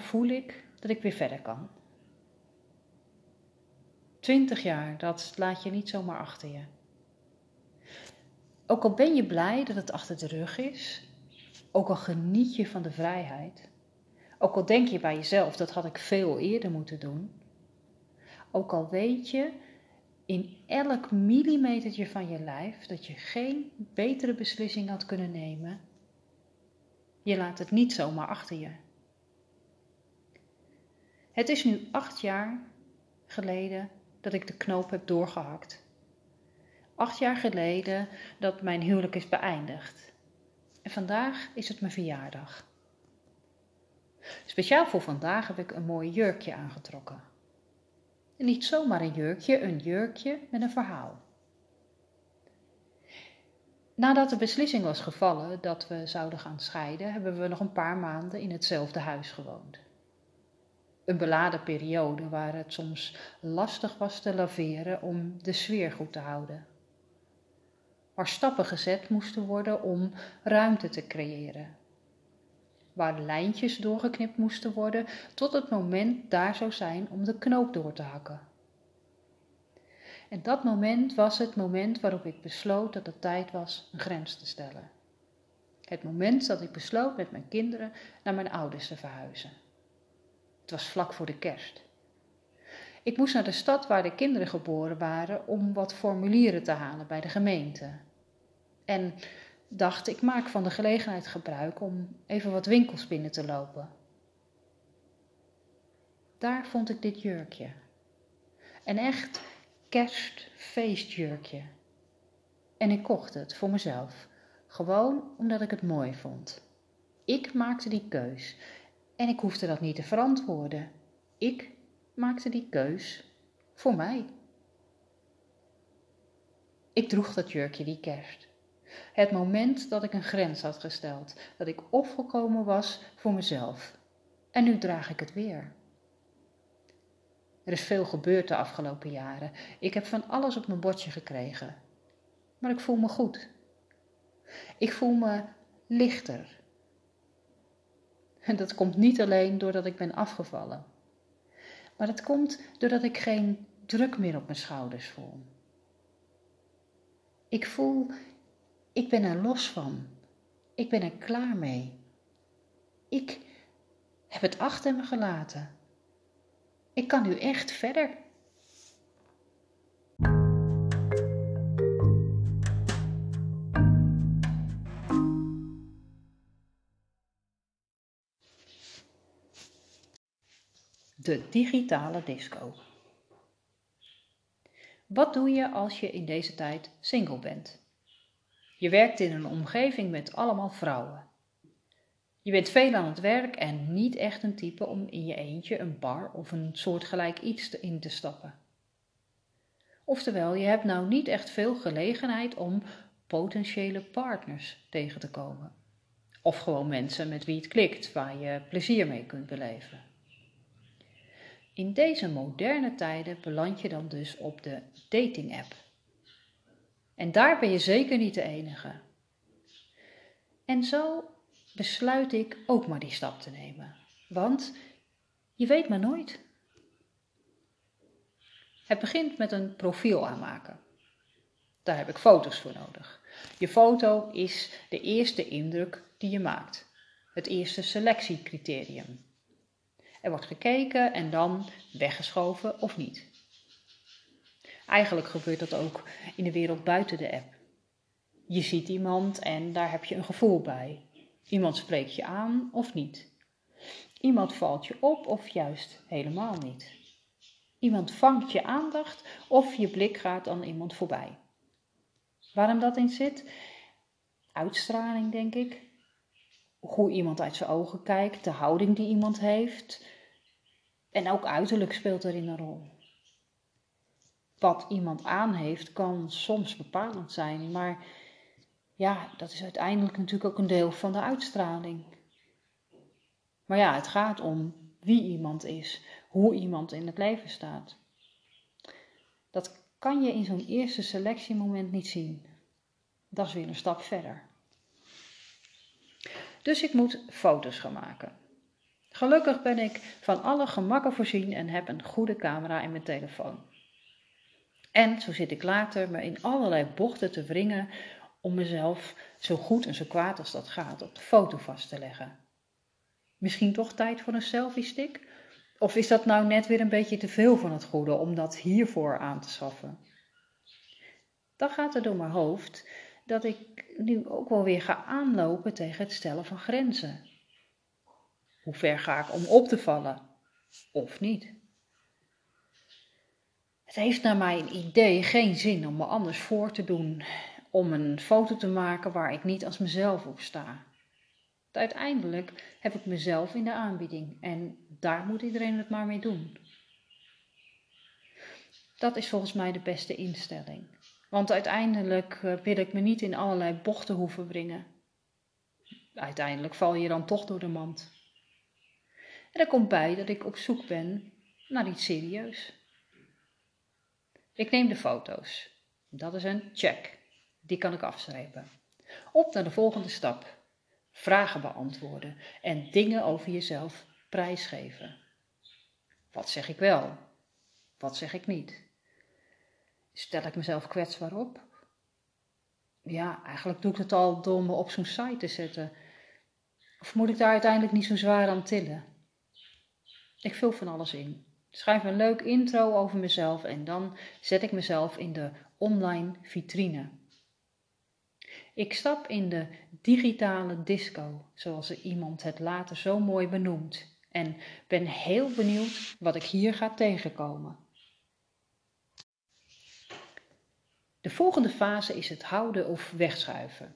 Voel ik dat ik weer verder kan. Twintig jaar, dat laat je niet zomaar achter je. Ook al ben je blij dat het achter de rug is, ook al geniet je van de vrijheid, ook al denk je bij jezelf dat had ik veel eerder moeten doen, ook al weet je in elk millimetertje van je lijf dat je geen betere beslissing had kunnen nemen, je laat het niet zomaar achter je. Het is nu acht jaar geleden dat ik de knoop heb doorgehakt. Acht jaar geleden dat mijn huwelijk is beëindigd. En vandaag is het mijn verjaardag. Speciaal voor vandaag heb ik een mooi jurkje aangetrokken. En niet zomaar een jurkje, een jurkje met een verhaal. Nadat de beslissing was gevallen dat we zouden gaan scheiden, hebben we nog een paar maanden in hetzelfde huis gewoond. Een beladen periode waar het soms lastig was te laveren om de sfeer goed te houden. Waar stappen gezet moesten worden om ruimte te creëren. Waar lijntjes doorgeknipt moesten worden tot het moment daar zou zijn om de knoop door te hakken. En dat moment was het moment waarop ik besloot dat het tijd was een grens te stellen. Het moment dat ik besloot met mijn kinderen naar mijn ouders te verhuizen. Het was vlak voor de kerst. Ik moest naar de stad waar de kinderen geboren waren om wat formulieren te halen bij de gemeente. En dacht, ik maak van de gelegenheid gebruik om even wat winkels binnen te lopen. Daar vond ik dit jurkje. Een echt kerstfeestjurkje. En ik kocht het voor mezelf, gewoon omdat ik het mooi vond. Ik maakte die keus en ik hoefde dat niet te verantwoorden. Ik maakte die keus voor mij. Ik droeg dat jurkje die kerst. Het moment dat ik een grens had gesteld, dat ik opgekomen was voor mezelf. En nu draag ik het weer. Er is veel gebeurd de afgelopen jaren. Ik heb van alles op mijn bordje gekregen. Maar ik voel me goed. Ik voel me lichter. En dat komt niet alleen doordat ik ben afgevallen. Maar het komt doordat ik geen druk meer op mijn schouders voel. Ik voel, ik ben er los van. Ik ben er klaar mee. Ik heb het achter me gelaten. Ik kan nu echt verder. De digitale disco. Wat doe je als je in deze tijd single bent? Je werkt in een omgeving met allemaal vrouwen. Je bent veel aan het werk en niet echt een type om in je eentje een bar of een soortgelijk iets in te stappen. Oftewel, je hebt nou niet echt veel gelegenheid om potentiële partners tegen te komen. Of gewoon mensen met wie het klikt, waar je plezier mee kunt beleven. In deze moderne tijden beland je dan dus op de dating app. En daar ben je zeker niet de enige. En zo besluit ik ook maar die stap te nemen. Want je weet maar nooit. Het begint met een profiel aanmaken. Daar heb ik foto's voor nodig. Je foto is de eerste indruk die je maakt. Het eerste selectiecriterium. Er wordt gekeken en dan weggeschoven of niet. Eigenlijk gebeurt dat ook in de wereld buiten de app. Je ziet iemand en daar heb je een gevoel bij. Iemand spreekt je aan of niet. Iemand valt je op of juist helemaal niet. Iemand vangt je aandacht of je blik gaat aan iemand voorbij. Waarom dat in zit? Uitstraling, denk ik. Hoe iemand uit zijn ogen kijkt, de houding die iemand heeft. En ook uiterlijk speelt erin een rol. Wat iemand aan heeft kan soms bepalend zijn, maar ja, dat is uiteindelijk natuurlijk ook een deel van de uitstraling. Maar ja, het gaat om wie iemand is, hoe iemand in het leven staat. Dat kan je in zo'n eerste selectiemoment niet zien. Dat is weer een stap verder. Dus ik moet foto's gaan maken. Gelukkig ben ik van alle gemakken voorzien en heb een goede camera in mijn telefoon. En zo zit ik later me in allerlei bochten te wringen om mezelf zo goed en zo kwaad als dat gaat op de foto vast te leggen. Misschien toch tijd voor een selfie-stick? Of is dat nou net weer een beetje te veel van het goede om dat hiervoor aan te schaffen? Dan gaat er door mijn hoofd dat ik nu ook wel weer ga aanlopen tegen het stellen van grenzen. Hoe ver ga ik om op te vallen? Of niet? Het heeft naar mijn idee geen zin om me anders voor te doen, om een foto te maken waar ik niet als mezelf op sta. Uiteindelijk heb ik mezelf in de aanbieding en daar moet iedereen het maar mee doen. Dat is volgens mij de beste instelling. Want uiteindelijk eh, wil ik me niet in allerlei bochten hoeven brengen. Uiteindelijk val je dan toch door de mand. En er komt bij dat ik op zoek ben naar iets serieus. Ik neem de foto's. Dat is een check. Die kan ik afschrijven. Op naar de volgende stap. Vragen beantwoorden en dingen over jezelf prijsgeven. Wat zeg ik wel? Wat zeg ik niet? Stel ik mezelf kwetsbaar op? Ja, eigenlijk doe ik het al door me op zo'n site te zetten. Of moet ik daar uiteindelijk niet zo zwaar aan tillen? Ik vul van alles in. Schrijf een leuk intro over mezelf en dan zet ik mezelf in de online vitrine. Ik stap in de digitale disco, zoals iemand het later zo mooi benoemt, en ben heel benieuwd wat ik hier ga tegenkomen. De volgende fase is het houden of wegschuiven.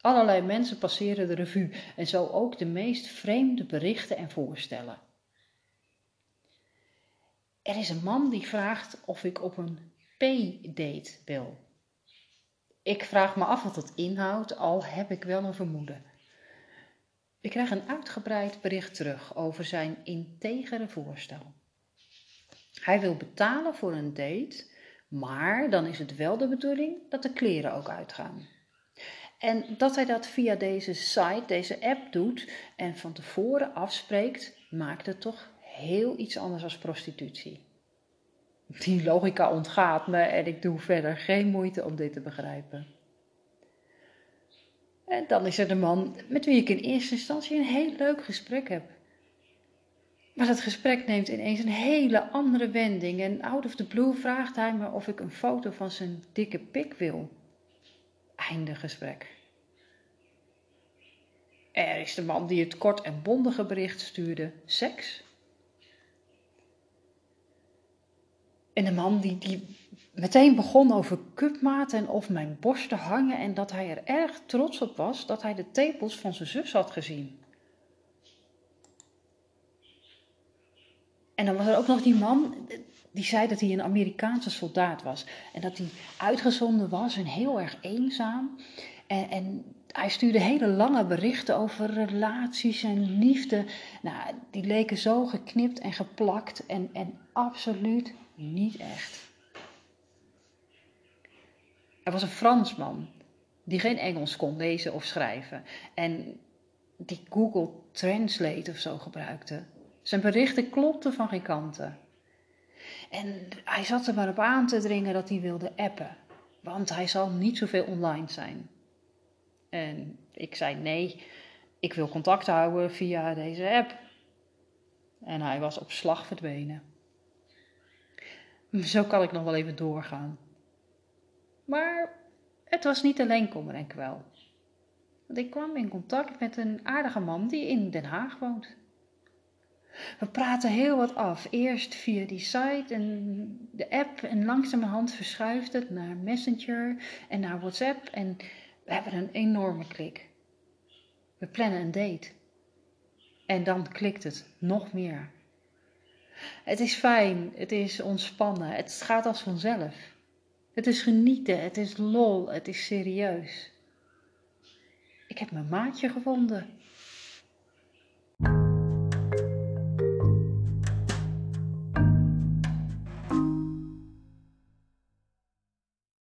Allerlei mensen passeren de revue en zo ook de meest vreemde berichten en voorstellen. Er is een man die vraagt of ik op een P-date wil. Ik vraag me af wat het inhoudt, al heb ik wel een vermoeden. Ik krijg een uitgebreid bericht terug over zijn integere voorstel. Hij wil betalen voor een date, maar dan is het wel de bedoeling dat de kleren ook uitgaan. En dat hij dat via deze site, deze app doet en van tevoren afspreekt, maakt het toch heel iets anders als prostitutie. Die logica ontgaat me en ik doe verder geen moeite om dit te begrijpen. En dan is er de man met wie ik in eerste instantie een heel leuk gesprek heb. Maar dat gesprek neemt ineens een hele andere wending en out of the blue vraagt hij me of ik een foto van zijn dikke pik wil. Einde gesprek. Er is de man die het kort en bondige bericht stuurde: seks. En de man die, die meteen begon over cupmaat en of mijn borsten hangen en dat hij er erg trots op was dat hij de tepels van zijn zus had gezien. En dan was er ook nog die man die zei dat hij een Amerikaanse soldaat was en dat hij uitgezonden was en heel erg eenzaam. En, en hij stuurde hele lange berichten over relaties en liefde. Nou, die leken zo geknipt en geplakt en, en absoluut niet echt. Er was een Fransman die geen Engels kon lezen of schrijven en die Google Translate of zo gebruikte. Zijn berichten klopten van geen kanten. En hij zat er maar op aan te dringen dat hij wilde appen, want hij zal niet zoveel online zijn. En ik zei nee, ik wil contact houden via deze app. En hij was op slag verdwenen. Zo kan ik nog wel even doorgaan. Maar het was niet alleen kommer en kwel. Want ik kwam in contact met een aardige man die in Den Haag woont. We praten heel wat af. Eerst via die site en de app en langzamerhand verschuift het naar Messenger en naar WhatsApp en we hebben een enorme klik. We plannen een date. En dan klikt het nog meer. Het is fijn, het is ontspannen, het gaat als vanzelf. Het is genieten, het is lol, het is serieus. Ik heb mijn maatje gevonden.